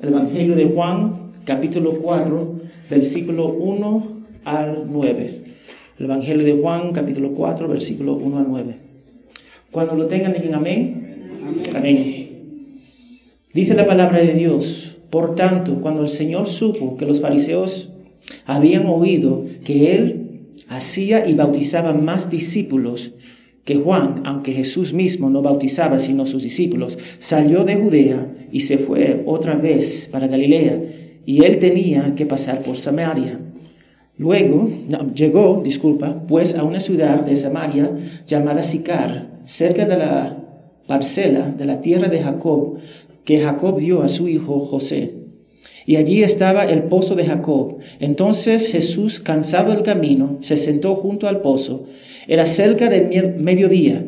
el Evangelio de Juan, capítulo 4, versículo 1 al 9. El Evangelio de Juan, capítulo 4, versículo 1 al 9. Cuando lo tengan, digan amén. Amén. amén. Dice la palabra de Dios, por tanto, cuando el Señor supo que los fariseos habían oído que él hacía y bautizaba más discípulos que Juan, aunque Jesús mismo no bautizaba sino sus discípulos, salió de Judea y se fue otra vez para Galilea, y él tenía que pasar por Samaria. Luego llegó, disculpa, pues a una ciudad de Samaria llamada Sicar, cerca de la parcela de la tierra de Jacob, que Jacob dio a su hijo José. Y allí estaba el pozo de Jacob. Entonces Jesús, cansado del camino, se sentó junto al pozo. Era cerca del mediodía.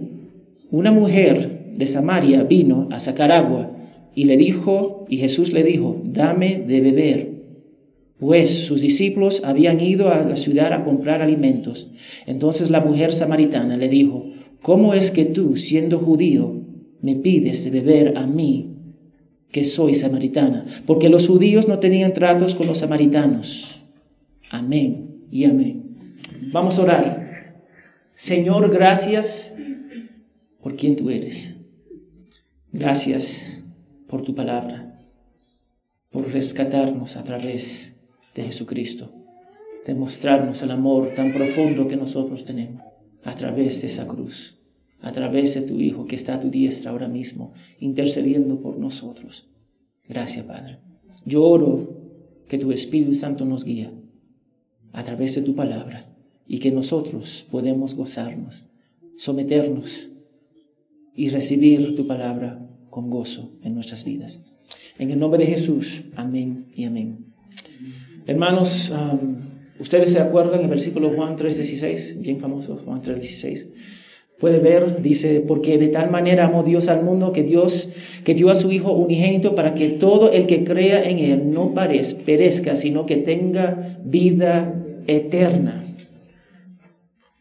Una mujer de Samaria vino a sacar agua y le dijo, y Jesús le dijo, dame de beber pues sus discípulos habían ido a la ciudad a comprar alimentos. Entonces la mujer samaritana le dijo, ¿cómo es que tú, siendo judío, me pides de beber a mí, que soy samaritana? Porque los judíos no tenían tratos con los samaritanos. Amén y amén. Vamos a orar. Señor, gracias por quien tú eres. Gracias por tu palabra, por rescatarnos a través de Jesucristo, demostrarnos el amor tan profundo que nosotros tenemos a través de esa cruz, a través de tu Hijo que está a tu diestra ahora mismo, intercediendo por nosotros. Gracias, Padre. Yo oro que tu Espíritu Santo nos guíe a través de tu palabra y que nosotros podemos gozarnos, someternos y recibir tu palabra con gozo en nuestras vidas. En el nombre de Jesús, amén y amén. Hermanos, ustedes se acuerdan el versículo Juan 3.16, bien famoso Juan 3.16. Puede ver, dice, porque de tal manera amó Dios al mundo que Dios, que dio a su Hijo unigénito para que todo el que crea en Él no perezca, sino que tenga vida eterna.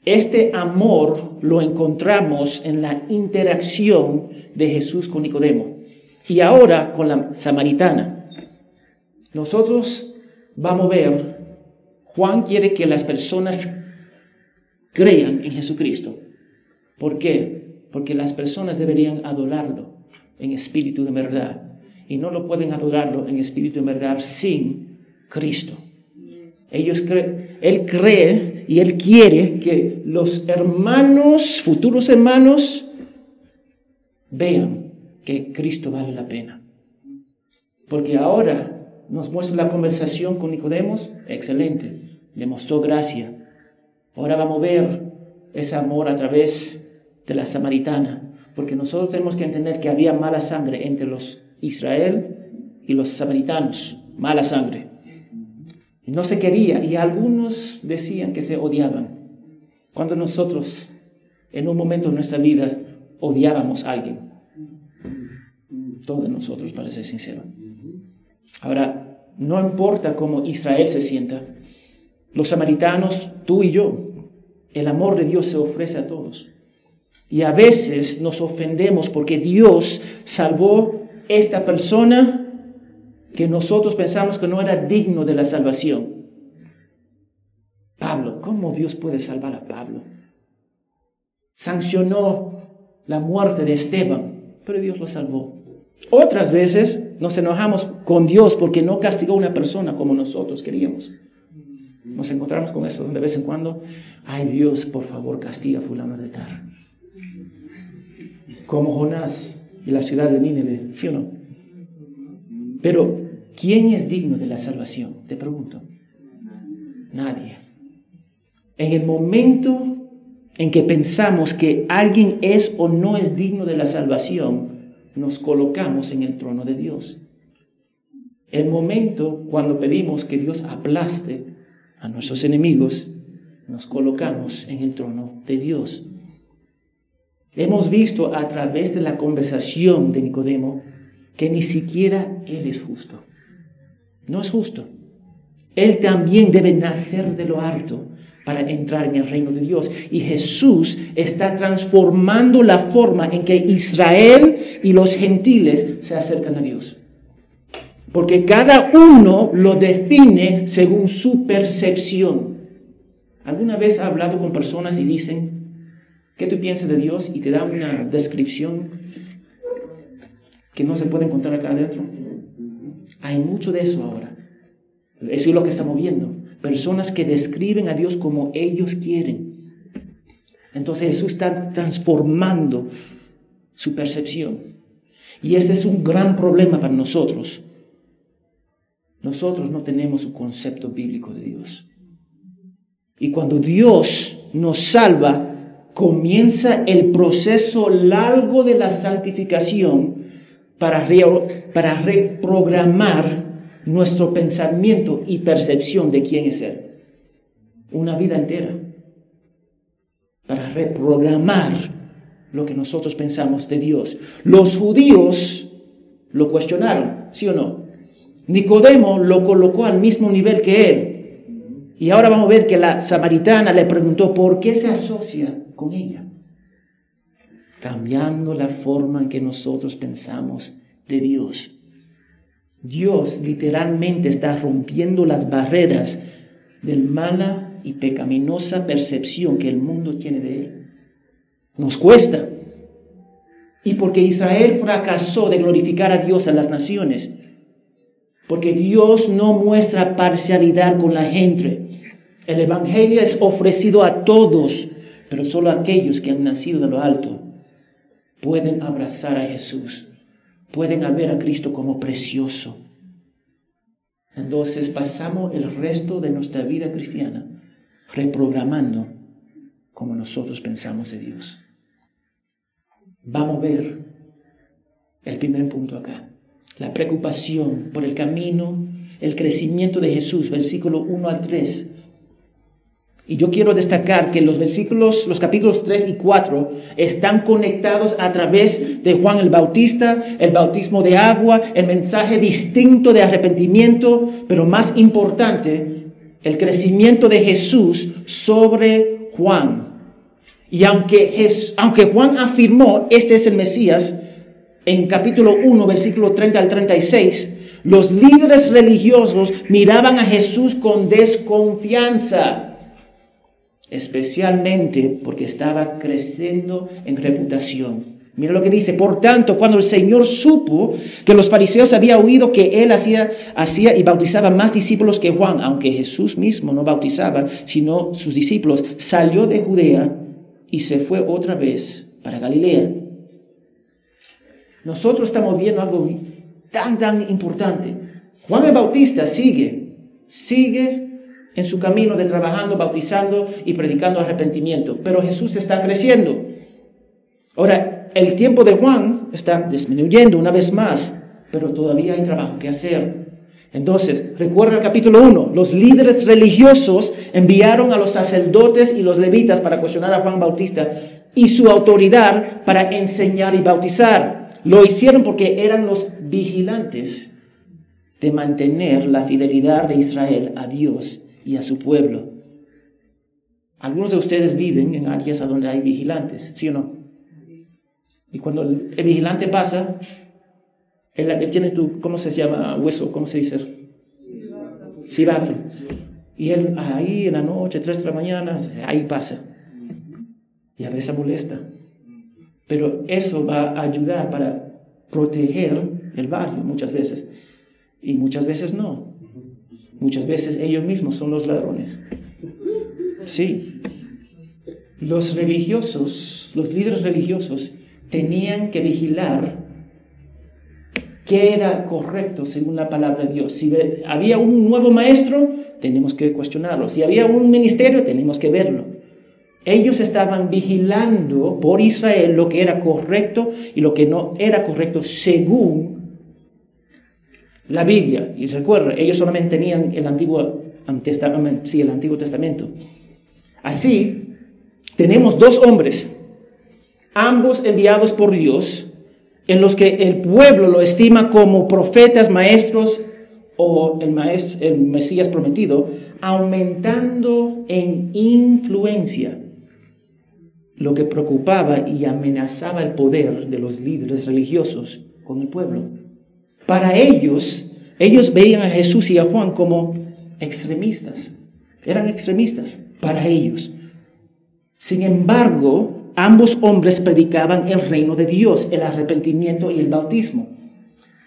Este amor lo encontramos en la interacción de Jesús con Nicodemo y ahora con la samaritana. Nosotros vamos a ver, Juan quiere que las personas crean en Jesucristo. ¿Por qué? Porque las personas deberían adorarlo en espíritu de verdad. Y no lo pueden adorarlo en espíritu de verdad sin Cristo. Ellos él cree y él quiere que los hermanos, futuros hermanos, vean que Cristo vale la pena. Porque ahora nos muestra la conversación con Nicodemos, excelente, le mostró gracia. Ahora vamos a ver ese amor a través de la samaritana, porque nosotros tenemos que entender que había mala sangre entre los Israel y los samaritanos, mala sangre. No se quería, y algunos decían que se odiaban. Cuando nosotros, en un momento de nuestra vida, odiábamos a alguien, todos nosotros, para ser sincero. Ahora, no importa cómo Israel se sienta, los samaritanos, tú y yo, el amor de Dios se ofrece a todos. Y a veces nos ofendemos porque Dios salvó esta persona que nosotros pensamos que no era digno de la salvación. Pablo, ¿cómo Dios puede salvar a Pablo? Sancionó la muerte de Esteban, pero Dios lo salvó. Otras veces nos enojamos con Dios porque no castigó a una persona como nosotros queríamos. Nos encontramos con eso de vez en cuando. Ay Dios, por favor, castiga a fulano de tar. Como Jonás y la ciudad de Nínive, ¿sí o no? Pero, ¿quién es digno de la salvación? Te pregunto. Nadie. En el momento en que pensamos que alguien es o no es digno de la salvación, nos colocamos en el trono de Dios. El momento cuando pedimos que Dios aplaste a nuestros enemigos, nos colocamos en el trono de Dios. Hemos visto a través de la conversación de Nicodemo que ni siquiera Él es justo. No es justo. Él también debe nacer de lo alto para entrar en el reino de Dios. Y Jesús está transformando la forma en que Israel y los gentiles se acercan a Dios. Porque cada uno lo define según su percepción. ¿Alguna vez ha hablado con personas y dicen, ¿qué tú piensas de Dios? Y te dan una descripción que no se puede encontrar acá adentro. Hay mucho de eso ahora. Eso es lo que estamos viendo. Personas que describen a Dios como ellos quieren. Entonces Jesús está transformando su percepción. Y ese es un gran problema para nosotros. Nosotros no tenemos un concepto bíblico de Dios. Y cuando Dios nos salva, comienza el proceso largo de la santificación para, para reprogramar nuestro pensamiento y percepción de quién es Él. Una vida entera. Para reprogramar lo que nosotros pensamos de Dios. Los judíos lo cuestionaron, ¿sí o no? Nicodemo lo colocó al mismo nivel que él. Y ahora vamos a ver que la samaritana le preguntó por qué se asocia con ella. Cambiando la forma en que nosotros pensamos de Dios. Dios literalmente está rompiendo las barreras del mala y pecaminosa percepción que el mundo tiene de Él. Nos cuesta. Y porque Israel fracasó de glorificar a Dios a las naciones, porque Dios no muestra parcialidad con la gente. El Evangelio es ofrecido a todos, pero solo aquellos que han nacido de lo alto pueden abrazar a Jesús pueden ver a Cristo como precioso. Entonces pasamos el resto de nuestra vida cristiana reprogramando como nosotros pensamos de Dios. Vamos a ver el primer punto acá. La preocupación por el camino, el crecimiento de Jesús, versículo 1 al 3. Y yo quiero destacar que los versículos, los capítulos 3 y 4 están conectados a través de Juan el Bautista, el bautismo de agua, el mensaje distinto de arrepentimiento, pero más importante, el crecimiento de Jesús sobre Juan. Y aunque, aunque Juan afirmó, este es el Mesías, en capítulo 1, versículo 30 al 36, los líderes religiosos miraban a Jesús con desconfianza especialmente porque estaba creciendo en reputación. Mira lo que dice, por tanto, cuando el Señor supo que los fariseos habían oído que él hacía, hacía y bautizaba más discípulos que Juan, aunque Jesús mismo no bautizaba, sino sus discípulos, salió de Judea y se fue otra vez para Galilea. Nosotros estamos viendo algo tan, tan importante. Juan el Bautista sigue, sigue en su camino de trabajando, bautizando y predicando arrepentimiento. Pero Jesús está creciendo. Ahora, el tiempo de Juan está disminuyendo una vez más, pero todavía hay trabajo que hacer. Entonces, recuerda el capítulo 1, los líderes religiosos enviaron a los sacerdotes y los levitas para cuestionar a Juan Bautista y su autoridad para enseñar y bautizar. Lo hicieron porque eran los vigilantes de mantener la fidelidad de Israel a Dios y a su pueblo. Algunos de ustedes viven en áreas a donde hay vigilantes, ¿sí o no? Y cuando el, vigilante pasa, él, tiene tu, ¿cómo se llama? Hueso, ¿cómo se dice eso? Cibato. Y él ahí en la noche, tres de la mañana, ahí pasa. Y a veces molesta. Pero eso va a ayudar para proteger el barrio muchas veces. Y muchas veces no. Muchas veces ellos mismos son los ladrones. Sí. Los religiosos, los líderes religiosos, tenían que vigilar qué era correcto según la palabra de Dios. Si había un nuevo maestro, tenemos que cuestionarlo. Si había un ministerio, tenemos que verlo. Ellos estaban vigilando por Israel lo que era correcto y lo que no era correcto según la Biblia. Y recuerda, ellos solamente tenían el Antiguo, Testamento, Antiguo Testamento. Así, tenemos dos hombres, ambos enviados por Dios, en los que el pueblo lo estima como profetas, maestros o el, el Mesías prometido, aumentando en influencia, lo que preocupaba y amenazaba el poder de los líderes religiosos con el pueblo. Para ellos, Ellos veían a Jesús y a Juan como extremistas. Eran extremistas para ellos. Sin embargo, ambos hombres predicaban el reino de Dios, el arrepentimiento y el bautismo.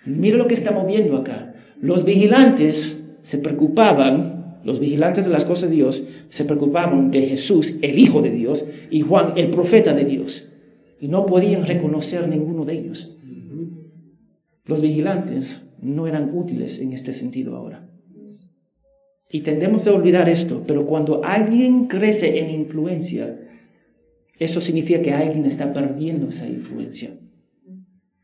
Mira lo que estamos viendo acá. Los vigilantes se preocupaban, los vigilantes de las cosas de Dios, se preocupaban de Jesús, el Hijo de Dios, y Juan, el profeta de Dios. Y no podían reconocer ninguno de ellos. Los vigilantes no eran útiles en este sentido ahora. Y tendemos a olvidar esto, pero cuando alguien crece en influencia, eso significa que alguien está perdiendo esa influencia.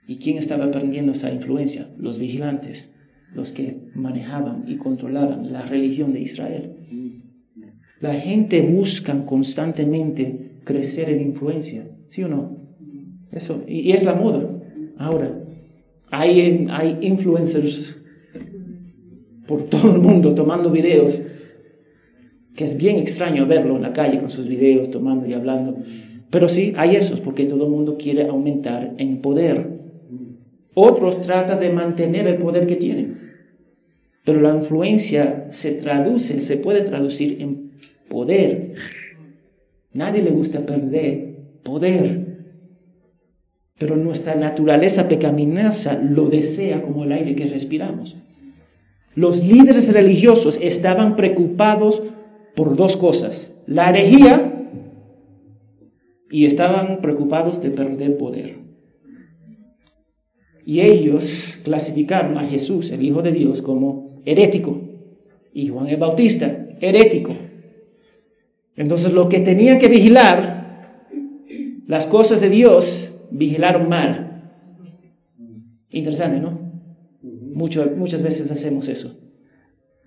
¿Y quién estaba perdiendo esa influencia? Los vigilantes, los que manejaban y controlaban la religión de Israel. La gente busca constantemente crecer en influencia, ¿sí o no? Eso, y es la moda ahora. Hay, hay influencers por todo el mundo tomando videos, que es bien extraño verlo en la calle con sus videos, tomando y hablando. Pero sí, hay esos, porque todo el mundo quiere aumentar en poder. Otros tratan de mantener el poder que tienen. Pero la influencia se traduce, se puede traducir en poder. Nadie le gusta perder poder. Pero nuestra naturaleza pecaminosa lo desea como el aire que respiramos. Los líderes religiosos estaban preocupados por dos cosas, la herejía y estaban preocupados de perder poder. Y ellos clasificaron a Jesús, el Hijo de Dios, como herético y Juan el Bautista, herético. Entonces lo que tenían que vigilar, las cosas de Dios, vigilaron mal. Interesante, ¿no? muchas veces hacemos eso.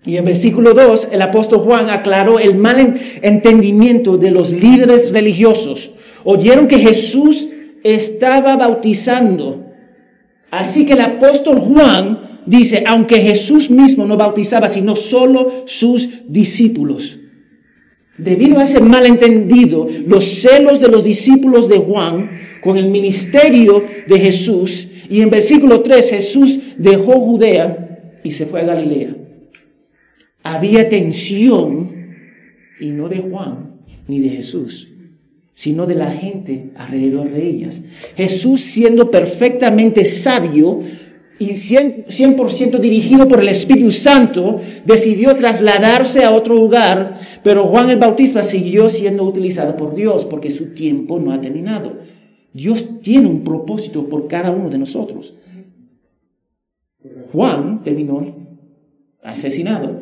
Y en versículo 2, el apóstol Juan aclaró el mal entendimiento de los líderes religiosos. Oyeron que Jesús estaba bautizando. Así que el apóstol Juan dice, aunque Jesús mismo no bautizaba, sino solo sus discípulos. Debido a ese malentendido, los celos de los discípulos de Juan con el ministerio de Jesús, y en versículo 3 Jesús dejó Judea y se fue a Galilea. Había tensión, y no de Juan ni de Jesús, sino de la gente alrededor de ellas. Jesús siendo perfectamente sabio, y 100%, dirigido por el Espíritu Santo, decidió trasladarse a otro lugar, pero Juan el Bautista siguió siendo utilizado por Dios porque su tiempo no ha terminado. Dios tiene un propósito por cada uno de nosotros. Juan terminó asesinado,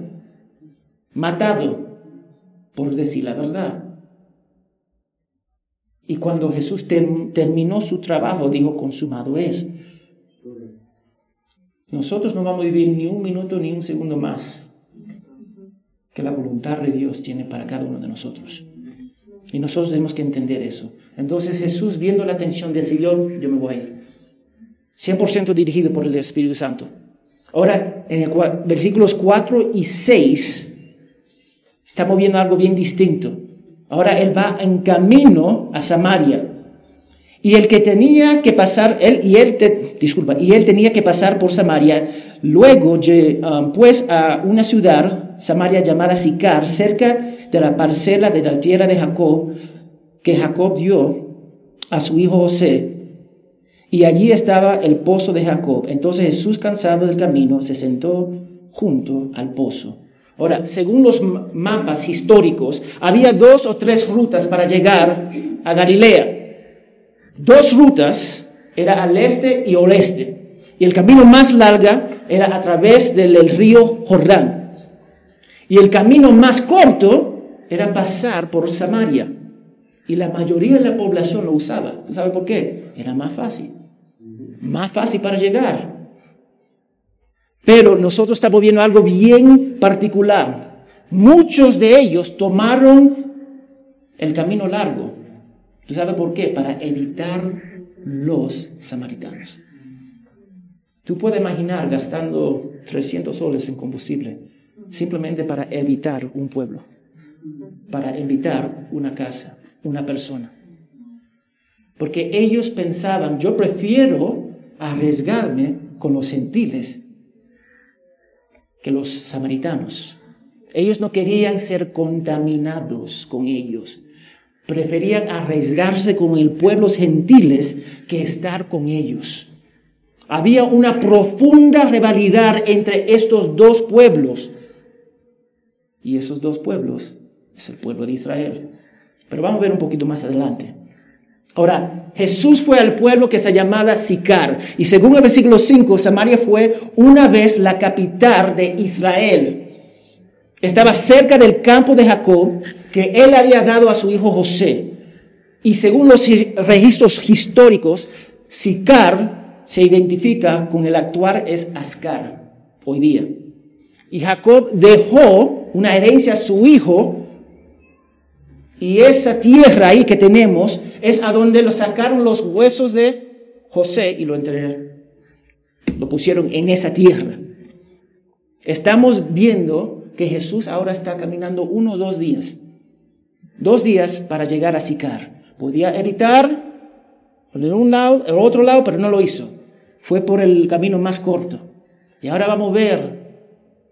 matado, por decir la verdad. Y cuando Jesús terminó su trabajo, dijo, consumado es. Nosotros no vamos a vivir ni un minuto ni un segundo más que la voluntad de Dios tiene para cada uno de nosotros. Y nosotros tenemos que entender eso. Entonces Jesús, viendo la atención, decidió, yo me voy a ir. 100% dirigido por el Espíritu Santo. Ahora, en el versículos 4 y 6, estamos viendo algo bien distinto. Ahora Él va en camino a Samaria. Y el que tenía que pasar, él y él, disculpa, y él tenía que pasar por Samaria, luego um, pues a una ciudad, Samaria llamada Sicar, cerca de la parcela de la tierra de Jacob, que Jacob dio a su hijo José. Y allí estaba el pozo de Jacob. Entonces Jesús, cansado del camino, se sentó junto al pozo. Ahora, según los mapas históricos, había dos o tres rutas para llegar a Galilea dos rutas, era al este y oeste. Y el camino más largo era a través del río Jordán. Y el camino más corto era pasar por Samaria. Y la mayoría de la población lo usaba. ¿Tú sabes por qué? Era más fácil. Más fácil para llegar. Pero nosotros estamos viendo algo bien particular. Muchos de ellos tomaron el camino largo ¿Tú sabes por qué? Para evitar los samaritanos. Tú puedes imaginar gastando 300 soles en combustible simplemente para evitar un pueblo, para evitar una casa, una persona. Porque ellos pensaban, yo prefiero arriesgarme con los gentiles que los samaritanos. Ellos no querían ser contaminados con ellos. Preferían arriesgarse con el pueblos gentiles que estar con ellos. Había una profunda rivalidad entre estos dos pueblos. Y esos dos pueblos es el pueblo de Israel. Pero vamos a ver un poquito más adelante. Ahora, Jesús fue al pueblo que se llamaba Sicar. Y según el versículo 5, Samaria fue una vez la capital de Israel. Estaba cerca del campo de Jacob que él había dado a su hijo José. Y según los registros históricos, Sicar se identifica con el actuar es Ascar, hoy día. Y Jacob dejó una herencia a su hijo, y esa tierra ahí que tenemos es a donde lo sacaron los huesos de José y lo pusieron en esa tierra. Estamos viendo que Jesús ahora está caminando uno o dos días. Dos días para llegar a Sicar. Podía evitar de un lado, el otro lado, pero no lo hizo. Fue por el camino más corto. Y ahora vamos a ver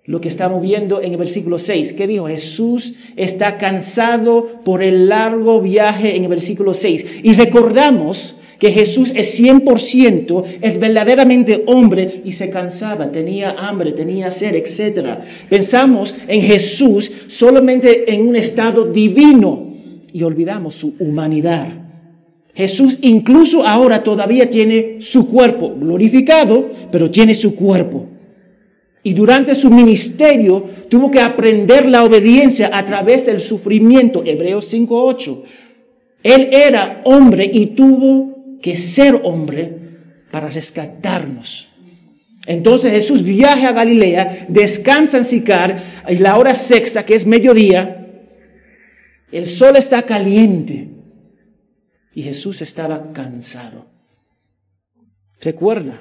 lo que estamos viendo en el versículo 6. ¿Qué dijo? Jesús está cansado por el largo viaje en el versículo 6. Y recordamos que Jesús es 100%, es verdaderamente hombre y se cansaba, tenía hambre, tenía sed, etc. Pensamos en Jesús solamente en un estado divino y olvidamos su humanidad. Jesús incluso ahora todavía tiene su cuerpo glorificado, pero tiene su cuerpo. Y durante su ministerio tuvo que aprender la obediencia a través del sufrimiento. Hebreos 5.8. Él era hombre y tuvo que ser hombre para rescatarnos. Entonces Jesús viaja a Galilea, descansa en Sicar, y la hora sexta, que es mediodía, el sol está caliente y Jesús estaba cansado. Recuerda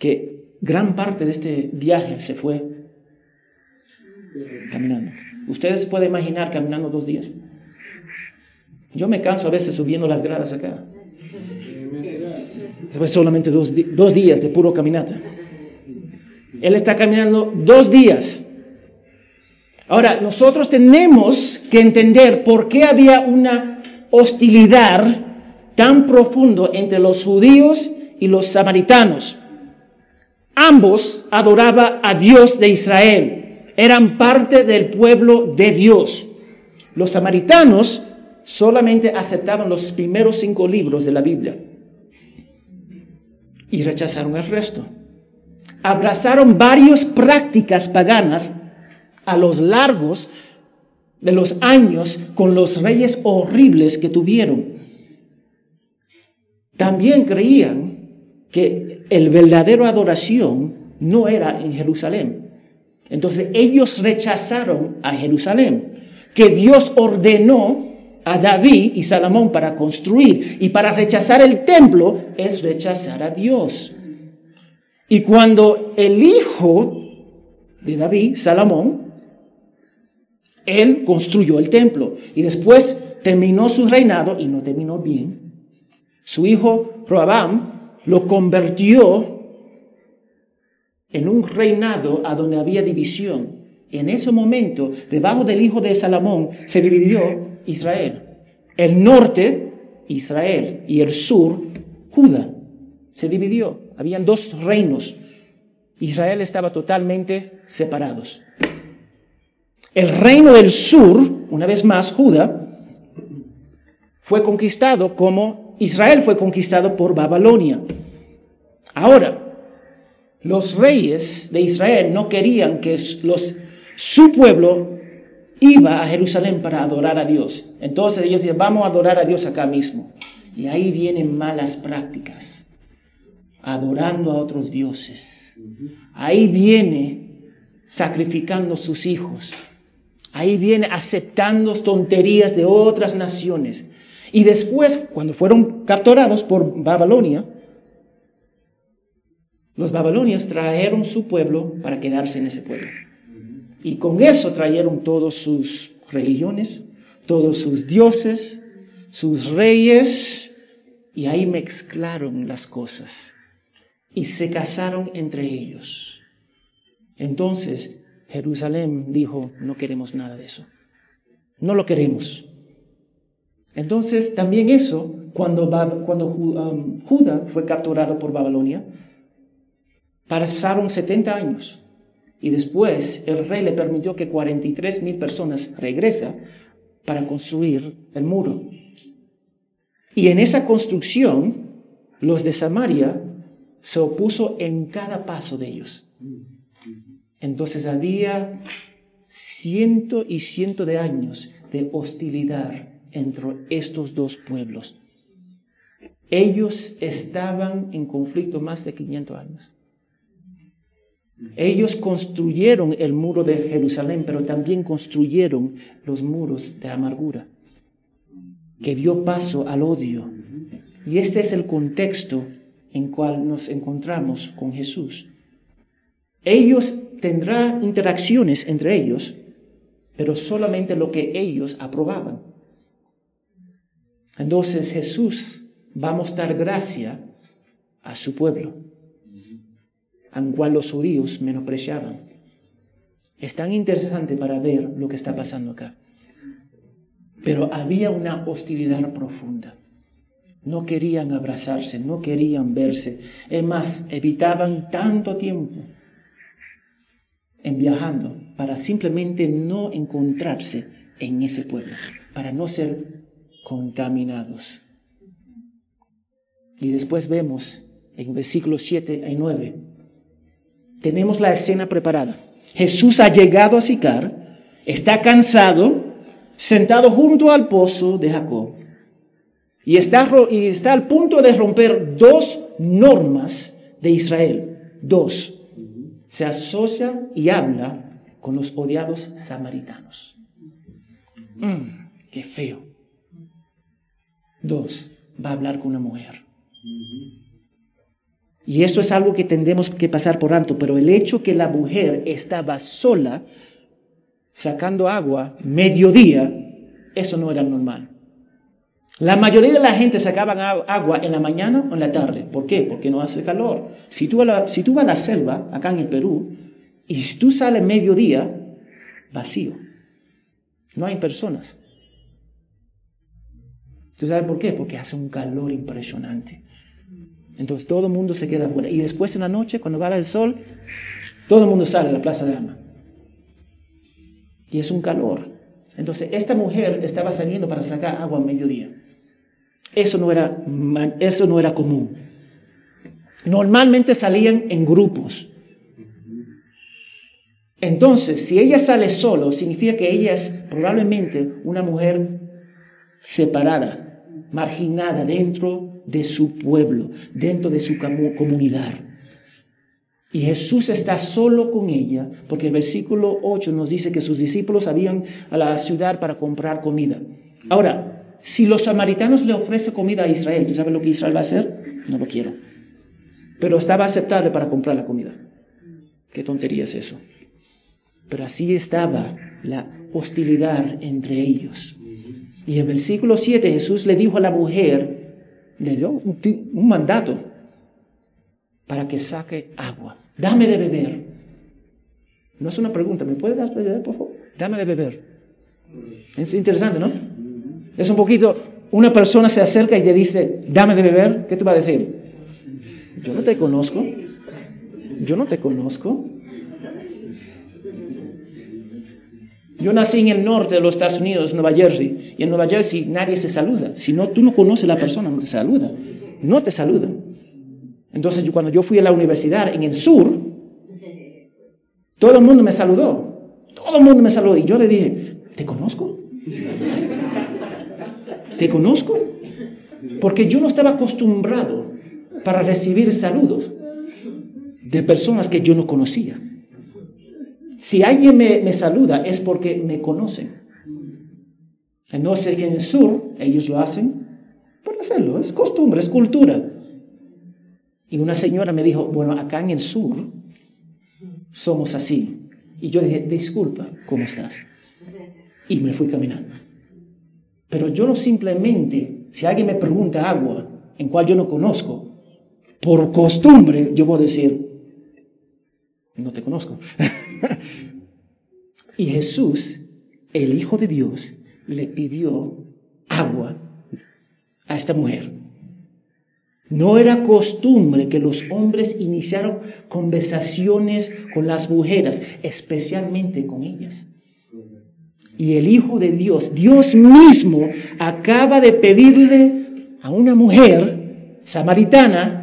que gran parte de este viaje se fue caminando. Ustedes pueden imaginar caminando dos días. Yo me canso a veces subiendo las gradas acá. Después solamente dos, dos días de puro caminata. Él está caminando dos días. Ahora, nosotros tenemos que entender por qué había una hostilidad tan profundo entre los judíos y los samaritanos. Ambos adoraban a Dios de Israel, eran parte del pueblo de Dios. Los samaritanos solamente aceptaban los primeros cinco libros de la Biblia y rechazaron el resto. Abrazaron varias prácticas paganas a los largos de los años con los reyes horribles que tuvieron. También creían que el verdadero adoración no era en Jerusalén. Entonces ellos rechazaron a Jerusalén, que Dios ordenó a David y Salomón para construir. Y para rechazar el templo es rechazar a Dios. Y cuando el hijo de David, Salomón, él construyó el templo y después terminó su reinado y no terminó bien. Su hijo Roabam lo convirtió en un reinado a donde había división. En ese momento, debajo del hijo de Salomón, se dividió Israel. El norte, Israel, y el sur, Judá. Se dividió. Habían dos reinos. Israel estaba totalmente separados. El reino del sur, una vez más, Judá, fue conquistado como Israel fue conquistado por Babilonia. Ahora, los reyes de Israel no querían que su pueblo iba a Jerusalén para adorar a Dios. Entonces ellos decían, vamos a adorar a Dios acá mismo. Y ahí vienen malas prácticas, adorando a otros dioses. Ahí viene sacrificando sus hijos. Ahí viene aceptando tonterías de otras naciones. Y después, cuando fueron capturados por Babilonia, los babilonios trajeron su pueblo para quedarse en ese pueblo. Y con eso trajeron todas sus religiones, todos sus dioses, sus reyes, y ahí mezclaron las cosas. Y se casaron entre ellos. Entonces Jerusalén dijo, no queremos nada de eso. No lo queremos. Entonces también eso, cuando, um, Judá fue capturado por Babilonia, pasaron 70 años. Y después el rey le permitió que 43 mil personas regresen para construir el muro. Y en esa construcción, los de Samaria se opuso en cada paso de ellos. Entonces había ciento y ciento de años de hostilidad entre estos dos pueblos. Ellos estaban en conflicto más de 500 años. Ellos construyeron el muro de Jerusalén, pero también construyeron los muros de amargura, que dio paso al odio. Y este es el contexto en cual nos encontramos con Jesús. Ellos tendrán interacciones entre ellos, pero solamente lo que ellos aprobaban. Entonces Jesús va a mostrar gracia a su pueblo al cual los judíos menospreciaban. Es tan interesante para ver lo que está pasando acá. Pero había una hostilidad profunda. No querían abrazarse, no querían verse. Es más, evitaban tanto tiempo en viajando para simplemente no encontrarse en ese pueblo, para no ser contaminados. Y después vemos en versículos 7 y 9 tenemos la escena preparada. Jesús ha llegado a Sicar, está cansado, sentado junto al pozo de Jacob. Y está, y está al punto de romper dos normas de Israel. Dos. Se asocia y habla con los odiados samaritanos. Mm, qué feo. Dos. Va a hablar con una mujer. Y eso es algo que tendemos que pasar por alto, pero el hecho que la mujer estaba sola sacando agua mediodía, eso no era normal. La mayoría de la gente sacaba agua en la mañana o en la tarde. ¿Por qué? Porque no hace calor. Si tú, si tú vas a la selva, acá en el Perú, y tú sales mediodía, vacío. No hay personas. ¿Tú sabes por qué? Porque hace un calor impresionante. Entonces todo el mundo se queda afuera. Y después en la noche, cuando va el sol, todo el mundo sale a la plaza de armas. Y es un calor. Entonces esta mujer estaba saliendo para sacar agua a mediodía. Eso no era, eso no era común. Normalmente salían en grupos. Entonces, si ella sale solo, significa que ella es probablemente una mujer separada, marginada dentro de su pueblo, dentro de su comunidad. Y Jesús está solo con ella, porque el versículo 8 nos dice que sus discípulos habían a la ciudad para comprar comida. Ahora, si los samaritanos le ofrecen comida a Israel, ¿tú sabes lo que Israel va a hacer? No lo quiero. Pero estaba aceptable para comprar la comida. ¿Qué tontería es eso? Pero así estaba la hostilidad entre ellos. Y en el versículo 7 Jesús le dijo a la mujer, le dio un, mandato para que saque agua. Dame de beber. No es una pregunta, ¿me puede dar de beber, por favor? Dame de beber. Es interesante, ¿no? Es un poquito, una persona se acerca y te dice, dame de beber, ¿qué te va a decir? Yo no te conozco. Yo no te conozco. Yo nací en el norte de los Estados Unidos, Nueva Jersey, y en Nueva Jersey nadie se saluda. Si no, tú no conoces a la persona, no te saluda. No te saluda. Entonces, yo, cuando yo fui a la universidad en el sur, todo el mundo me saludó. Todo el mundo me saludó. Y yo le dije, ¿te conozco? ¿Te conozco? Porque yo no estaba acostumbrado para recibir saludos de personas que yo no conocía. Si alguien me, saluda es porque me conocen. No sé que en el sur ellos lo hacen por hacerlo, es costumbre, es cultura. Y una señora me dijo, bueno, acá en el sur somos así. Y yo dije, disculpa, ¿cómo estás? Y me fui caminando. Pero yo no simplemente, si alguien me pregunta agua en cual yo no conozco, por costumbre yo voy a decir, no te conozco. y Jesús, el Hijo de Dios, le pidió agua a esta mujer. No era costumbre que los hombres iniciaran conversaciones con las mujeres, especialmente con ellas. Y el Hijo de Dios, Dios mismo, acaba de pedirle a una mujer samaritana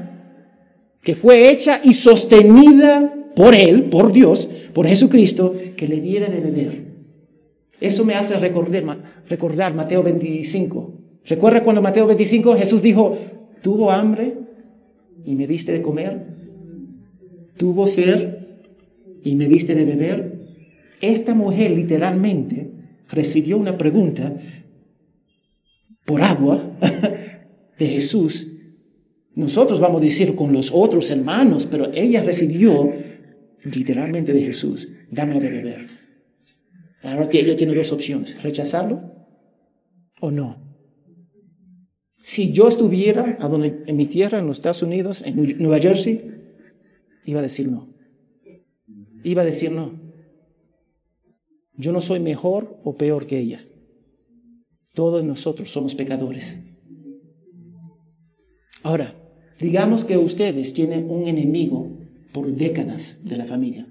que fue hecha y sostenida por Él, por Dios, por Jesucristo, que le diera de beber. Eso me hace recordar, recordar Mateo 25. ¿Recuerda cuando Mateo 25 Jesús dijo, tuvo hambre y me diste de comer? ¿Tuvo sed y me diste de beber? Esta mujer literalmente recibió una pregunta por agua de Jesús. Nosotros vamos a decir con los otros hermanos, pero ella recibió literalmente de Jesús, dame de beber. Ahora ella tiene dos opciones, rechazarlo o no. Si yo estuviera en mi tierra, en los Estados Unidos, en Nueva Jersey, iba a decir no. Iba a decir no. Yo no soy mejor o peor que ella. Todos nosotros somos pecadores. Ahora, digamos que ustedes tienen un enemigo por décadas de la familia.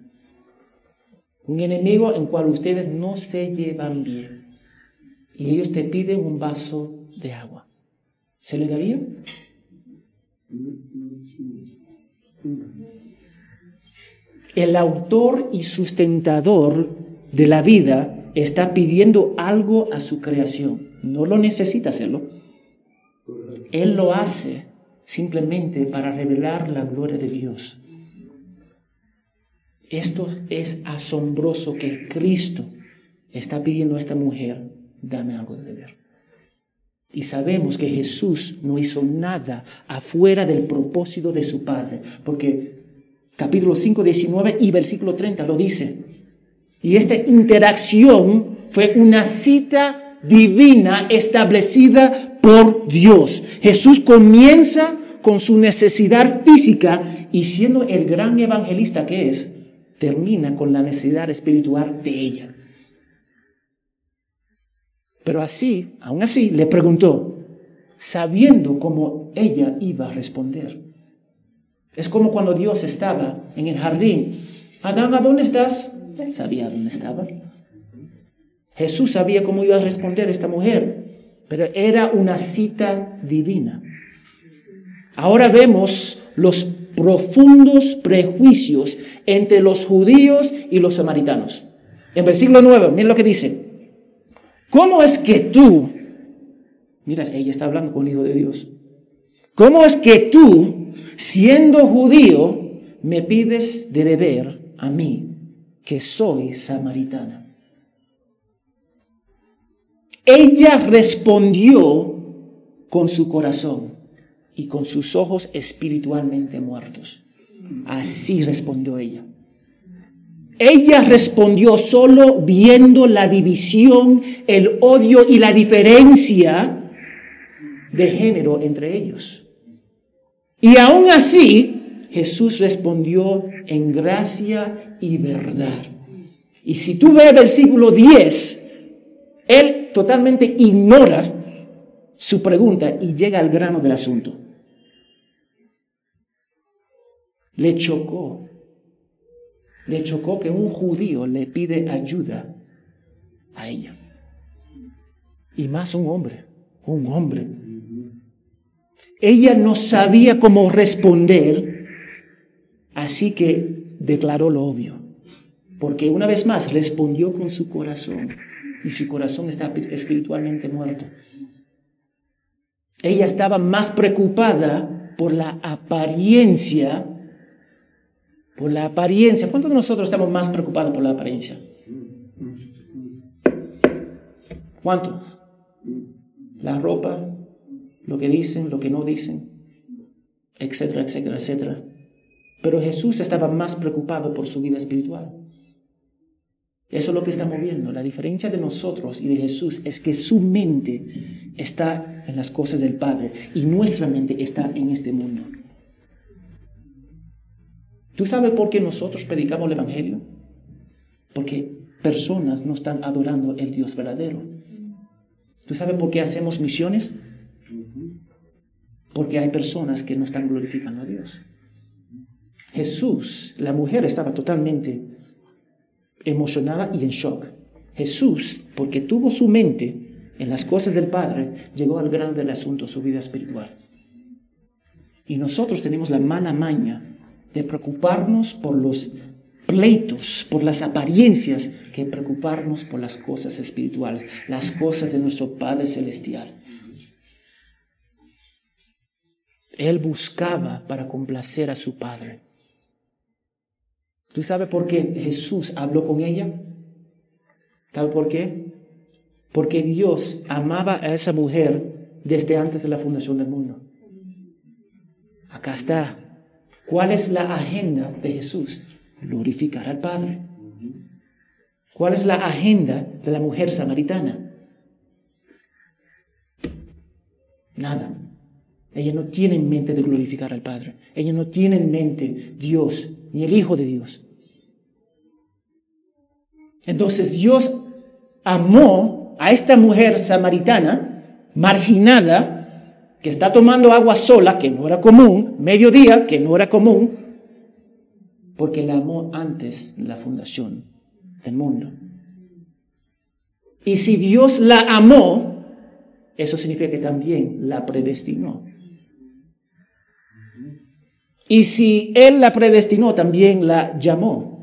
Un enemigo en cual ustedes no se llevan bien. Y ellos te piden un vaso de agua. ¿Se le daría? El autor y sustentador de la vida está pidiendo algo a su creación. No lo necesita hacerlo. Él lo hace simplemente para revelar la gloria de Dios. Esto es asombroso que Cristo está pidiendo a esta mujer, dame algo de beber. Y sabemos que Jesús no hizo nada afuera del propósito de su Padre, porque capítulo 5, 19 y versículo 30 lo dice. Y esta interacción fue una cita divina establecida por Dios. Jesús comienza con su necesidad física y siendo el gran evangelista que es, termina con la necesidad espiritual de ella. Pero así, aún así, le preguntó, sabiendo cómo ella iba a responder. Es como cuando Dios estaba en el jardín. Adán, ¿a dónde estás? Sabía dónde estaba. Jesús sabía cómo iba a responder esta mujer, pero era una cita divina. Ahora vemos los profundos prejuicios entre los judíos y los samaritanos. En versículo 9, miren lo que dice. ¿Cómo es que tú, mira, ella está hablando con el Hijo de Dios, ¿cómo es que tú, siendo judío, me pides de beber a mí, que soy samaritana? Ella respondió con su corazón y con sus ojos espiritualmente muertos. Así respondió ella. Ella respondió solo viendo la división, el odio y la diferencia de género entre ellos. Y aún así, Jesús respondió en gracia y verdad. Y si tú ves el versículo 10, él totalmente ignora su pregunta y llega al grano del asunto. Le chocó. Le chocó que un judío le pide ayuda a ella. Y más un hombre, un hombre. Ella no sabía cómo responder, así que declaró lo obvio. Porque una vez más respondió con su corazón y su corazón está espiritualmente muerto. Ella estaba más preocupada por la apariencia por la apariencia. ¿Cuántos de nosotros estamos más preocupados por la apariencia? ¿Cuántos? La ropa, lo que dicen, lo que no dicen, etcétera, etcétera, etcétera. Pero Jesús estaba más preocupado por su vida espiritual. Eso es lo que estamos viendo. La diferencia de nosotros y de Jesús es que su mente está en las cosas del Padre y nuestra mente está en este mundo. ¿Tú sabes por qué nosotros predicamos el Evangelio? Porque personas no están adorando el Dios verdadero. ¿Tú sabes por qué hacemos misiones? Porque hay personas que no están glorificando a Dios. Jesús, la mujer estaba totalmente emocionada y en shock. Jesús, porque tuvo su mente en las cosas del Padre, llegó al grano del asunto, su vida espiritual. Y nosotros tenemos la mala maña de preocuparnos por los pleitos, por las apariencias, que preocuparnos por las cosas espirituales, las cosas de nuestro Padre Celestial. Él buscaba para complacer a su Padre. ¿Tú sabes por qué Jesús habló con ella? ¿Sabes por qué? Porque Dios amaba a esa mujer desde antes de la fundación del mundo. Acá está. ¿Cuál es la agenda de Jesús? Glorificar al Padre. ¿Cuál es la agenda de la mujer samaritana? Nada. Ella no tiene en mente de glorificar al Padre. Ella no tiene en mente Dios ni el Hijo de Dios. Entonces Dios amó a esta mujer samaritana, marginada, que está tomando agua sola, que no era común, mediodía, que no era común, porque la amó antes de la fundación del mundo. Y si Dios la amó, eso significa que también la predestinó. Y si Él la predestinó, también la llamó.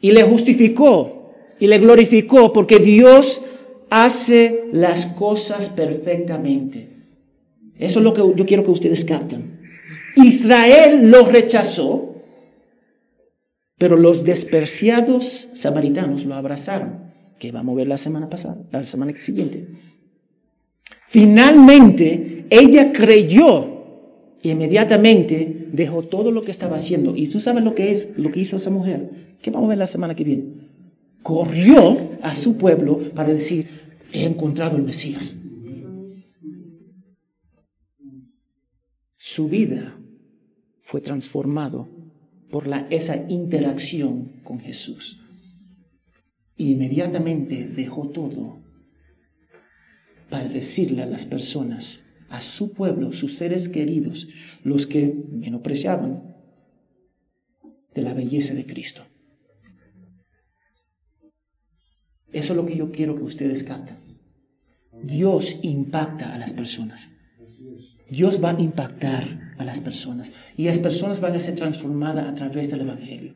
Y le justificó y le glorificó porque Dios hace las cosas perfectamente. Eso es lo que yo quiero que ustedes capten. Israel lo rechazó, pero los despreciados samaritanos lo abrazaron, que vamos a ver la semana pasada, la semana siguiente. Finalmente, ella creyó y inmediatamente dejó todo lo que estaba haciendo. Y tú sabes lo que es lo que hizo esa mujer. Que vamos a ver la semana que viene. Corrió a su pueblo para decir, he encontrado el Mesías. Su vida fue transformado por esa interacción con Jesús. Y inmediatamente dejó todo para decirle a las personas, a su pueblo, sus seres queridos, los que menospreciaban de la belleza de Cristo. Eso es lo que yo quiero que ustedes capten. Dios impacta a las personas. Dios va a impactar a las personas y las personas van a ser transformadas a través del Evangelio.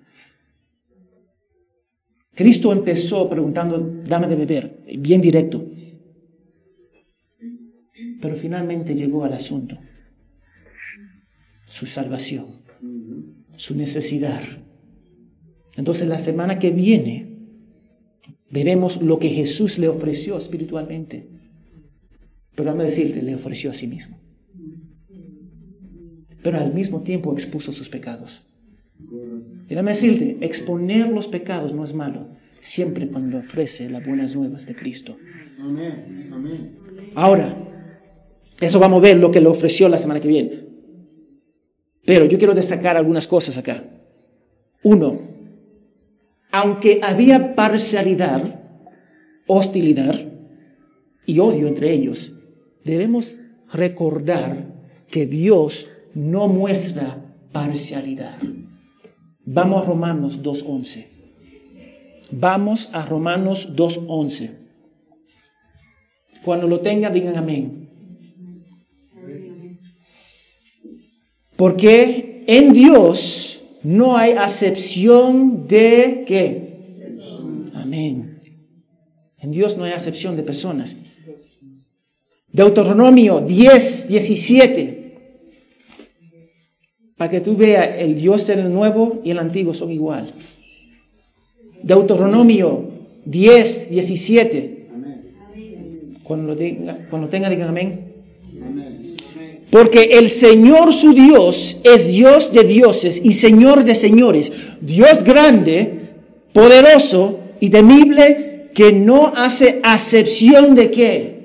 Cristo empezó preguntando, dame de beber, bien directo. Pero finalmente llegó al asunto. Su salvación, su necesidad. Entonces la semana que viene veremos lo que Jesús le ofreció espiritualmente. Pero a decirte, le ofreció a sí mismo. Pero al mismo tiempo expuso sus pecados. Y dame decirte, exponer los pecados no es malo, siempre cuando ofrece las buenas nuevas de Cristo. Ahora, eso vamos a ver lo que le ofreció la semana que viene. Pero yo quiero destacar algunas cosas acá. Uno, aunque había parcialidad, hostilidad y odio entre ellos, debemos recordar que Dios no muestra parcialidad. Vamos a Romanos 2.11. Vamos a Romanos 2.11. Cuando lo tengan, digan amén. Porque en Dios no hay acepción de qué. Amén. En Dios no hay acepción de personas. Deuteronomio 10, 17. Para que tú veas, el Dios del nuevo y el antiguo son igual. Deuteronomio 10, 17. Cuando, tenga, cuando tenga, digan amén. Porque el Señor su Dios es Dios de dioses y Señor de señores, Dios grande, poderoso y temible, que no hace acepción de qué?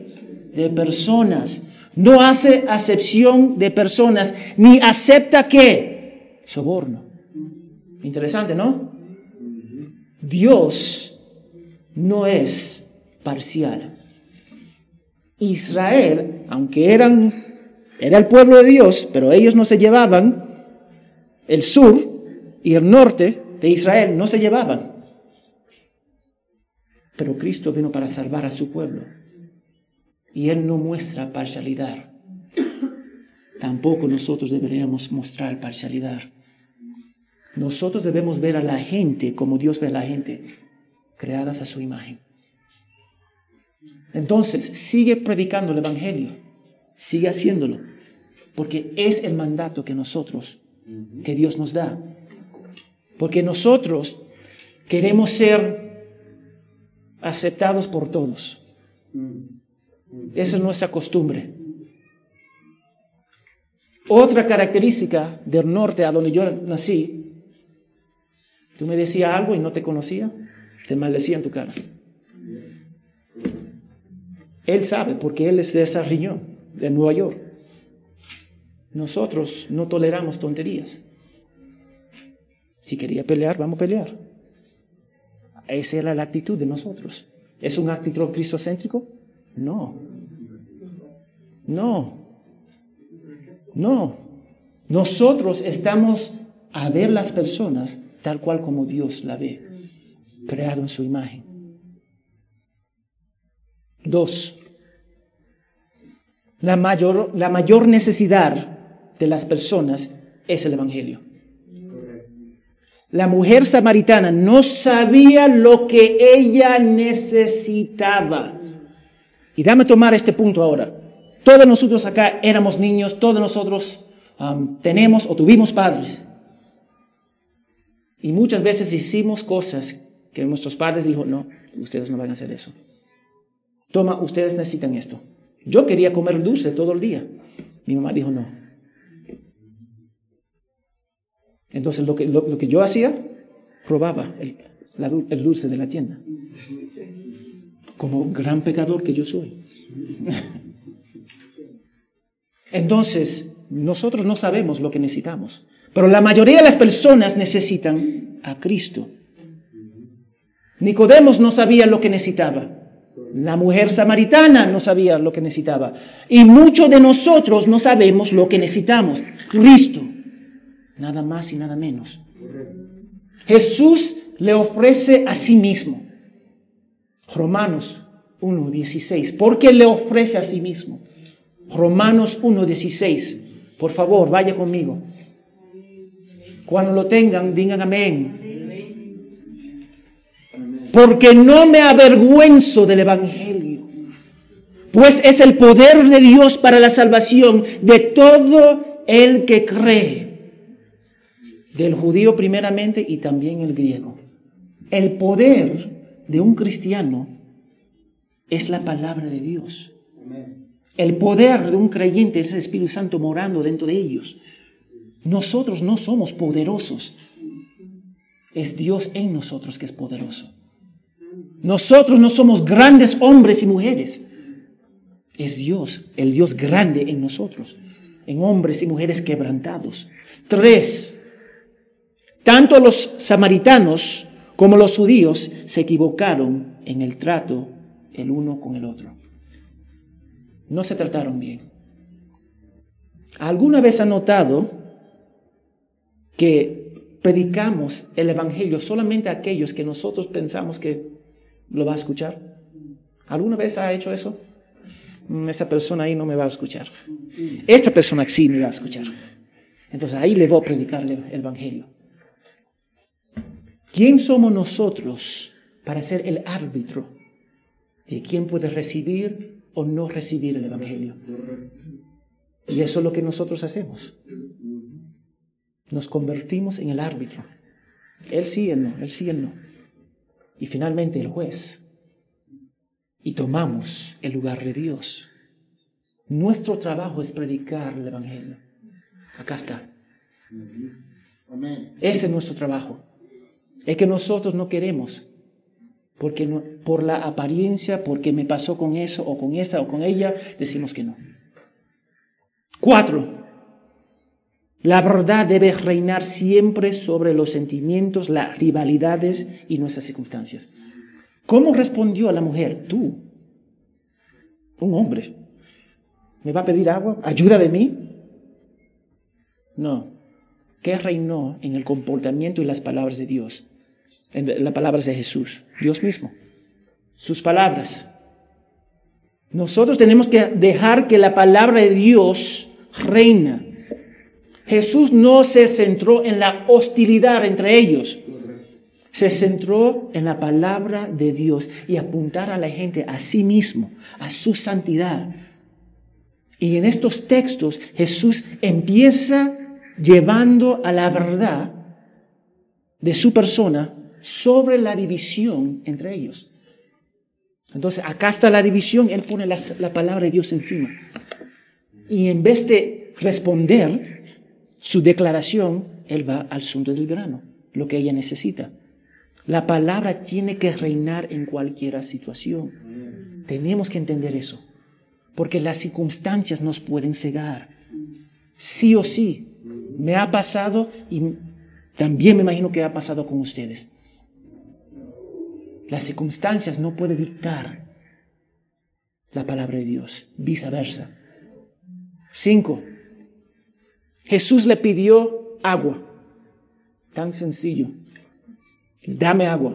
De personas. No hace acepción de personas, ni acepta qué? Soborno. Interesante, ¿no? Dios no es parcial. Israel, aunque eran, era el pueblo de Dios, pero ellos no se llevaban, el sur y el norte de Israel no se llevaban. Pero Cristo vino para salvar a su pueblo. Y Él no muestra parcialidad. Tampoco nosotros deberíamos mostrar parcialidad. Nosotros debemos ver a la gente como Dios ve a la gente, creadas a su imagen. Entonces, sigue predicando el Evangelio, sigue haciéndolo, porque es el mandato que nosotros, que Dios nos da. Porque nosotros queremos ser aceptados por todos. Esa es nuestra costumbre. Otra característica del norte a donde yo nací, tú me decías algo y no te conocía, te maldecía en tu cara. Él sabe porque él es de esa región, de Nueva York. Nosotros no toleramos tonterías. Si quería pelear, vamos a pelear. Esa era la actitud de nosotros. ¿Es un actitud cristocéntrico? No. No. No. Nosotros estamos a ver las personas tal cual como Dios la ve, creado en su imagen. Dos, la mayor, la mayor necesidad de las personas es el Evangelio. La mujer samaritana no sabía lo que ella necesitaba. Y dame tomar este punto ahora. Todos nosotros acá éramos niños, todos nosotros um, tenemos o tuvimos padres. Y muchas veces hicimos cosas que nuestros padres dijo, no, ustedes no van a hacer eso. Toma, ustedes necesitan esto. Yo quería comer dulce todo el día. Mi mamá dijo, no. Entonces lo que, lo, que yo hacía, probaba el, el dulce de la tienda. Como gran pecador que yo soy. Entonces, nosotros no sabemos lo que necesitamos, pero la mayoría de las personas necesitan a Cristo. Nicodemos no sabía lo que necesitaba. La mujer samaritana no sabía lo que necesitaba. Y muchos de nosotros no sabemos lo que necesitamos. Cristo. Nada más y nada menos. Jesús le ofrece a sí mismo. Romanos 1.16. ¿Por qué le ofrece a sí mismo? Romanos 1.16. Por favor, vaya conmigo. Cuando lo tengan, digan amén. Porque no me avergüenzo del Evangelio, pues es el poder de Dios para la salvación de todo el que cree, del judío primeramente y también el griego. El poder de un cristiano es la palabra de Dios. El poder de un creyente es el Espíritu Santo morando dentro de ellos. Nosotros no somos poderosos. Es Dios en nosotros que es poderoso. Nosotros no somos grandes hombres y mujeres. Es Dios, el Dios grande en nosotros, en hombres y mujeres quebrantados. Tres, tanto los samaritanos como los judíos se equivocaron en el trato el uno con el otro no se trataron bien. ¿Alguna vez ha notado que predicamos el Evangelio solamente a aquellos que nosotros pensamos que lo va a escuchar? ¿Alguna vez ha hecho eso? Mm, esa persona ahí no me va a escuchar. Esta persona sí me va a escuchar. Entonces ahí le voy a predicar el Evangelio. ¿Quién somos nosotros para ser el árbitro de quién puede recibir o no recibir el Evangelio. Y eso es lo que nosotros hacemos. Nos convertimos en el árbitro. Él sí, él no, él sí, él no. Y finalmente el juez. Y tomamos el lugar de Dios. Nuestro trabajo es predicar el Evangelio. Acá está. Ese es nuestro trabajo. Es que nosotros no queremos porque por la apariencia, porque me pasó con eso o con esa o con ella, decimos que no. Cuatro. La verdad debe reinar siempre sobre los sentimientos, las rivalidades y nuestras circunstancias. ¿Cómo respondió a la mujer? Tú, un hombre, ¿me va a pedir agua? ¿Ayuda de mí? No. ¿Qué reinó en el comportamiento y las palabras de Dios? En las palabras de Jesús, Dios mismo. Sus palabras. Nosotros tenemos que dejar que la palabra de Dios reina. Jesús no se centró en la hostilidad entre ellos. Se centró en la palabra de Dios y apuntar a la gente a sí mismo, a su santidad. Y en estos textos Jesús empieza llevando a la verdad de su persona sobre la división entre ellos. Entonces, acá está la división, él pone la, palabra de Dios encima. Y en vez de responder su declaración, él va al asunto del grano, lo que ella necesita. La palabra tiene que reinar en cualquier situación. Tenemos que entender eso, porque las circunstancias nos pueden cegar. Sí o sí, me ha pasado y también me imagino que ha pasado con ustedes. Las circunstancias no pueden dictar la palabra de Dios, viceversa. Cinco, Jesús le pidió agua. Tan sencillo. Dame agua.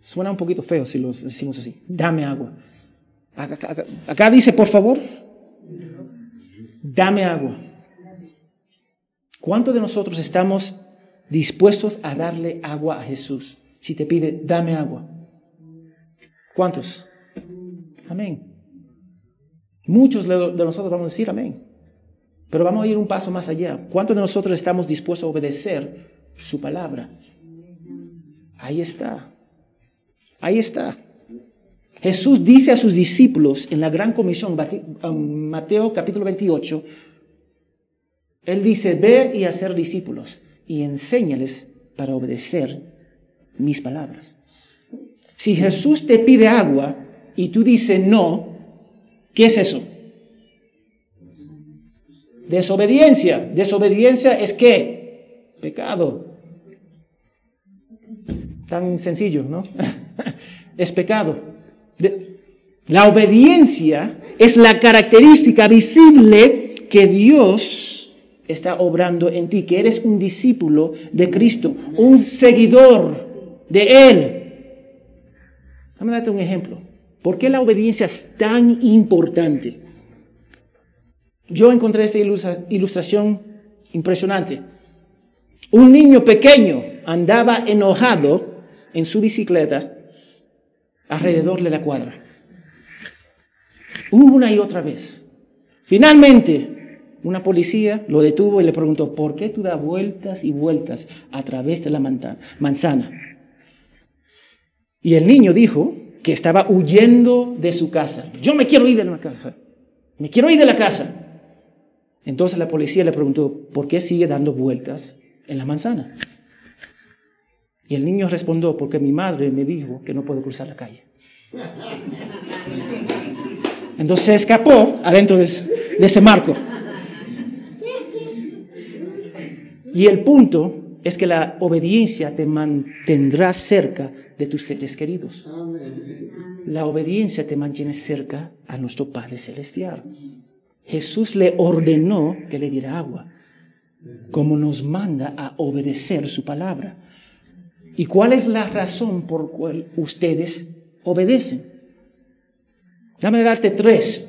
Suena un poquito feo si lo decimos así. Dame agua. acá dice, por favor, dame agua. ¿Cuántos de nosotros estamos dispuestos a darle agua a Jesús? Si te pide, dame agua. ¿Cuántos? Amén. Muchos de nosotros vamos a decir amén. Pero vamos a ir un paso más allá. ¿Cuántos de nosotros estamos dispuestos a obedecer su palabra? Ahí está. Ahí está. Jesús dice a sus discípulos en la gran comisión, Mateo capítulo 28, él dice, ve y hacer discípulos y enséñales para obedecer mis palabras. Si Jesús te pide agua y tú dices no, ¿qué es eso? Desobediencia. Desobediencia es qué? Pecado. Tan sencillo, ¿no? es pecado. la obediencia es la característica visible que Dios está obrando en ti, que eres un discípulo de Cristo, un seguidor de Él. Déjame darte un ejemplo. ¿Por qué la obediencia es tan importante? Yo encontré esta ilustración impresionante. Un niño pequeño andaba enojado en su bicicleta alrededor de la cuadra. Una y otra vez. Finalmente, una policía lo detuvo y le preguntó, ¿por qué tú das vueltas y vueltas a través de la manzana? Y el niño dijo que estaba huyendo de su casa. Yo me quiero ir de la casa. Me quiero ir de la casa. Entonces la policía le preguntó, ¿por qué sigue dando vueltas en la manzana? Y el niño respondió, porque mi madre me dijo que no puedo cruzar la calle. Entonces se escapó adentro de ese marco. Y el punto es que la obediencia te mantendrá cerca de tus seres queridos. La obediencia te mantiene cerca a nuestro Padre Celestial. Jesús le ordenó que le diera agua, como nos manda a obedecer su palabra. ¿Y cuál es la razón por cual ustedes obedecen? Dame darte tres.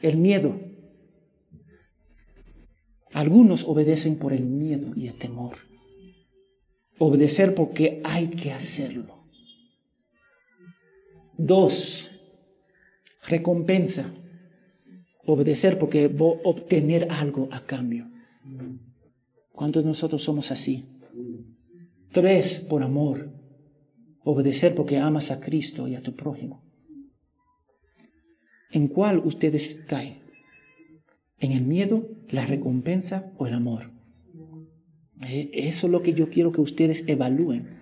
El miedo. Algunos obedecen por el miedo y el temor. Obedecer porque hay que hacerlo. Dos, recompensa. Obedecer porque voy a obtener algo a cambio. ¿Cuántos de nosotros somos así? Tres, por amor. Obedecer porque amas a Cristo y a tu prójimo. ¿En cuál ustedes caen? ¿En el miedo, la recompensa o el amor? Eh, eso es lo que yo quiero que ustedes evalúen.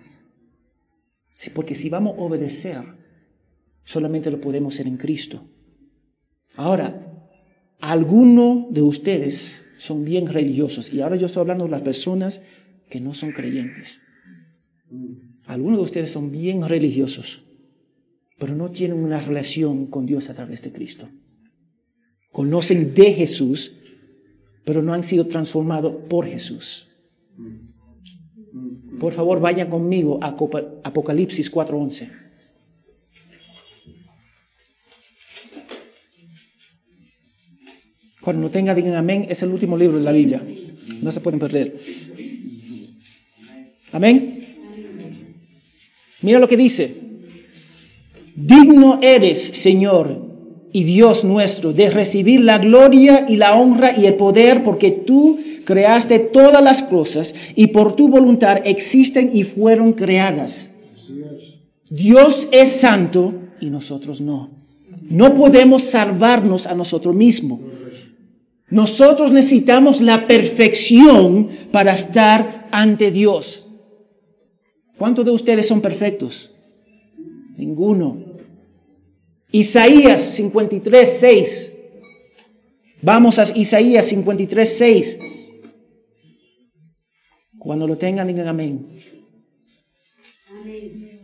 porque si vamos a obedecer, solamente lo podemos hacer en Cristo. Ahora, alguno de ustedes son bien religiosos. Y ahora yo estoy hablando de las personas que no son creyentes. Algunos de ustedes son bien religiosos, pero no tienen una relación con Dios a través de Cristo. Conocen de Jesús, pero no han sido transformados por Jesús. Por favor, vayan conmigo a Apocalipsis 4:11. Cuando no tenga, digan amén. Es el último libro de la Biblia. No se pueden perder. Amén. Mira lo que dice. Digno eres, Señor y Dios nuestro, de recibir la gloria y la honra y el poder, porque tú creaste todas las cosas y por tu voluntad existen y fueron creadas. Dios es santo y nosotros no. No podemos salvarnos a nosotros mismos. Nosotros necesitamos la perfección para estar ante Dios. ¿Cuántos de ustedes son perfectos? Ninguno. Isaías 53, 6. Vamos a Isaías 53, 6. Cuando lo tengan, digan amén. Amén.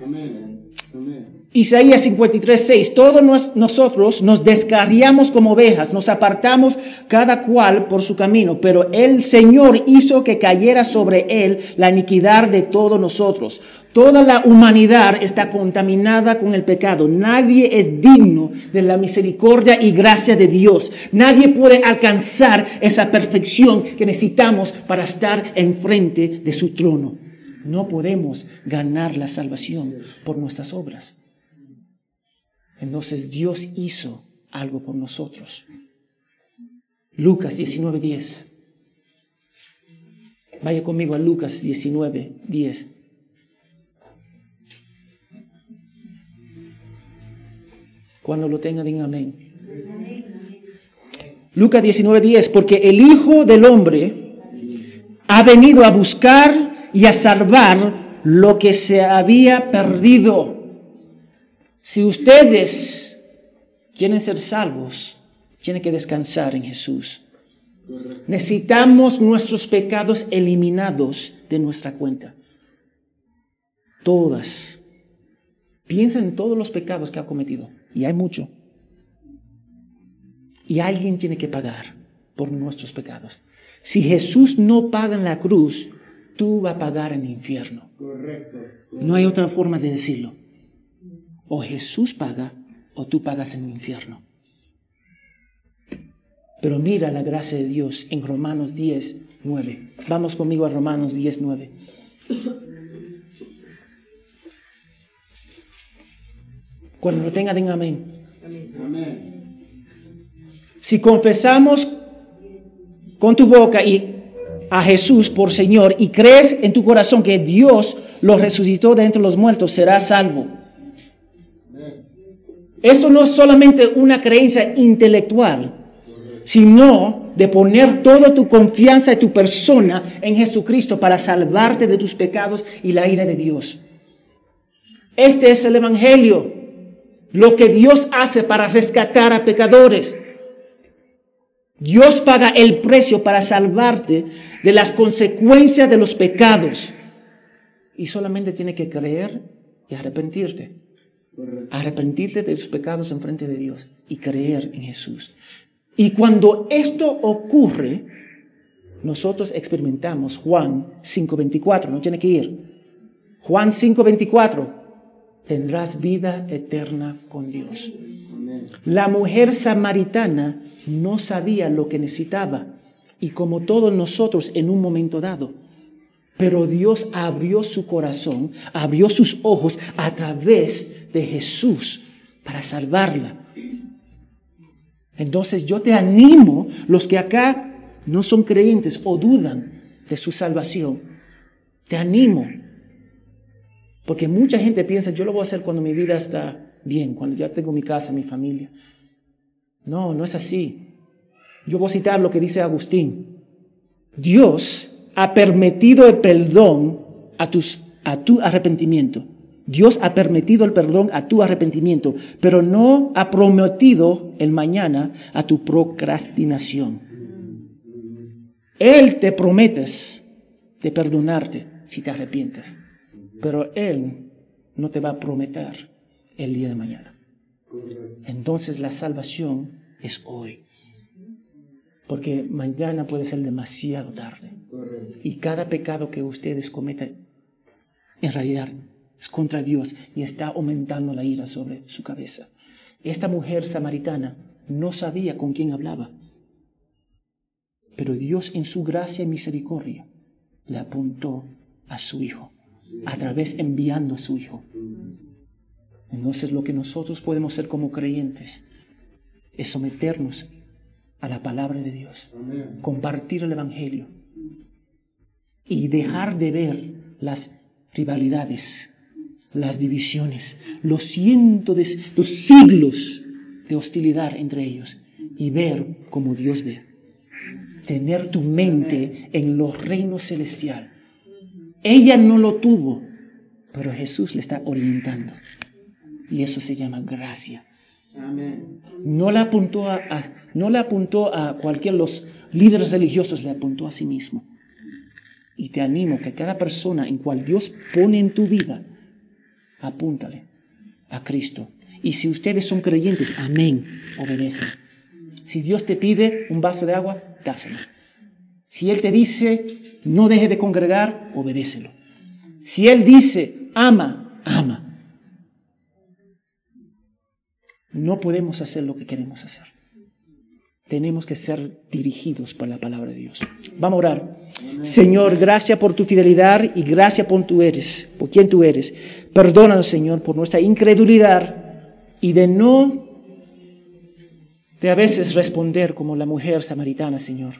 Amén. amén. Isaías 53, 6. Todos nosotros nos descarriamos como ovejas, nos apartamos cada cual por su camino, pero el Señor hizo que cayera sobre él la iniquidad de todos nosotros. Toda la humanidad está contaminada con el pecado. Nadie es digno de la misericordia y gracia de Dios. Nadie puede alcanzar esa perfección que necesitamos para estar enfrente de su trono. No podemos ganar la salvación por nuestras obras. Entonces Dios hizo algo por nosotros. Lucas 19:10. Vaya conmigo a Lucas 19:10. Cuando lo tenga, digan amén. Lucas 19:10, porque el Hijo del Hombre ha venido a buscar y a salvar lo que se había perdido. Si ustedes quieren ser salvos, tienen que descansar en Jesús. Necesitamos nuestros pecados eliminados de nuestra cuenta. Todas. Piensa en todos los pecados que ha cometido. Y hay mucho. Y alguien tiene que pagar por nuestros pecados. Si Jesús no paga en la cruz, tú vas a pagar en el infierno. Correcto. No hay otra forma de decirlo. O Jesús paga o tú pagas en el infierno. Pero mira la gracia de Dios en Romanos 10, 9. Vamos conmigo a Romanos 10, 9. Cuando lo tenga, den amén. amén. Si confesamos con tu boca y a Jesús por Señor y crees en tu corazón que Dios lo resucitó de entre los muertos, serás salvo. Esto no es solamente una creencia intelectual, sino de poner toda tu confianza y tu persona en Jesucristo para salvarte de tus pecados y la ira de Dios. Este es el Evangelio, lo que Dios hace para rescatar a pecadores. Dios paga el precio para salvarte de las consecuencias de los pecados. Y solamente tiene que creer y arrepentirte. Arrepentirte de tus pecados en frente de Dios y creer en Jesús. Y cuando esto ocurre, nosotros experimentamos Juan 5.24, no tiene que ir. Juan 5.24, tendrás vida eterna con Dios. La mujer samaritana no sabía lo que necesitaba y como todos nosotros en un momento dado, pero Dios abrió su corazón, abrió sus ojos a través de Jesús para salvarla. Entonces yo te animo, los que acá no son creyentes o dudan de su salvación, te animo. Porque mucha gente piensa, yo lo voy a hacer cuando mi vida está bien, cuando ya tengo mi casa, mi familia. No, no es así. Yo voy a citar lo que dice Agustín. Dios ha permitido el perdón a, tus, tu arrepentimiento. Dios ha permitido el perdón a tu arrepentimiento, pero no ha prometido el mañana a tu procrastinación. Él te prometes de perdonarte si te arrepientes, pero Él no te va a prometer el día de mañana. Entonces la salvación es hoy. Porque mañana puede ser demasiado tarde. Y cada pecado que ustedes cometen, en realidad es contra Dios y está aumentando la ira sobre su cabeza. Esta mujer samaritana no sabía con quién hablaba. Pero Dios en su gracia y misericordia le apuntó a su Hijo, a través enviando a su Hijo. Entonces lo que nosotros podemos hacer como creyentes es someternos a la palabra de Dios, compartir el Evangelio y dejar de ver las rivalidades, las divisiones, los cientos de los siglos de hostilidad entre ellos y ver como Dios ve. Tener tu mente en los reinos celestial. Ella no lo tuvo, pero Jesús le está orientando. Y eso se llama gracia. No le apuntó a, no le apuntó a cualquiera de los líderes religiosos, le apuntó a sí mismo. Y te animo que cada persona en cual Dios pone en tu vida, apúntale a Cristo. Y si ustedes son creyentes, amén, obedecen. Si Dios te pide un vaso de agua, dáselo. Si Él te dice, no deje de congregar, obedécelo. Si Él dice, ama, ama. No podemos hacer lo que queremos hacer. Tenemos que ser dirigidos por la palabra de Dios. Vamos a orar. Señor, gracias por tu fidelidad y gracias por tu eres, por quien tú eres. Perdónanos, Señor, por nuestra incredulidad y de no de a veces responder como la mujer samaritana, Señor.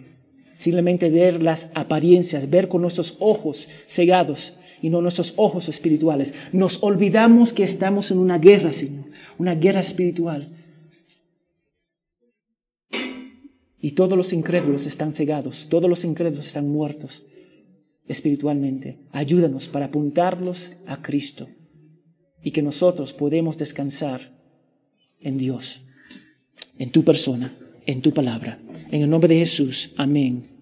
Simplemente ver las apariencias, ver con nuestros ojos cegados y no nuestros ojos espirituales. Nos olvidamos que estamos en una guerra, Señor, una guerra espiritual. Y todos los incrédulos están cegados, todos los incrédulos están muertos espiritualmente. Ayúdanos para apuntarlos a Cristo y que nosotros podemos descansar en Dios, en tu persona, en tu palabra. En el nombre de Jesús, amén.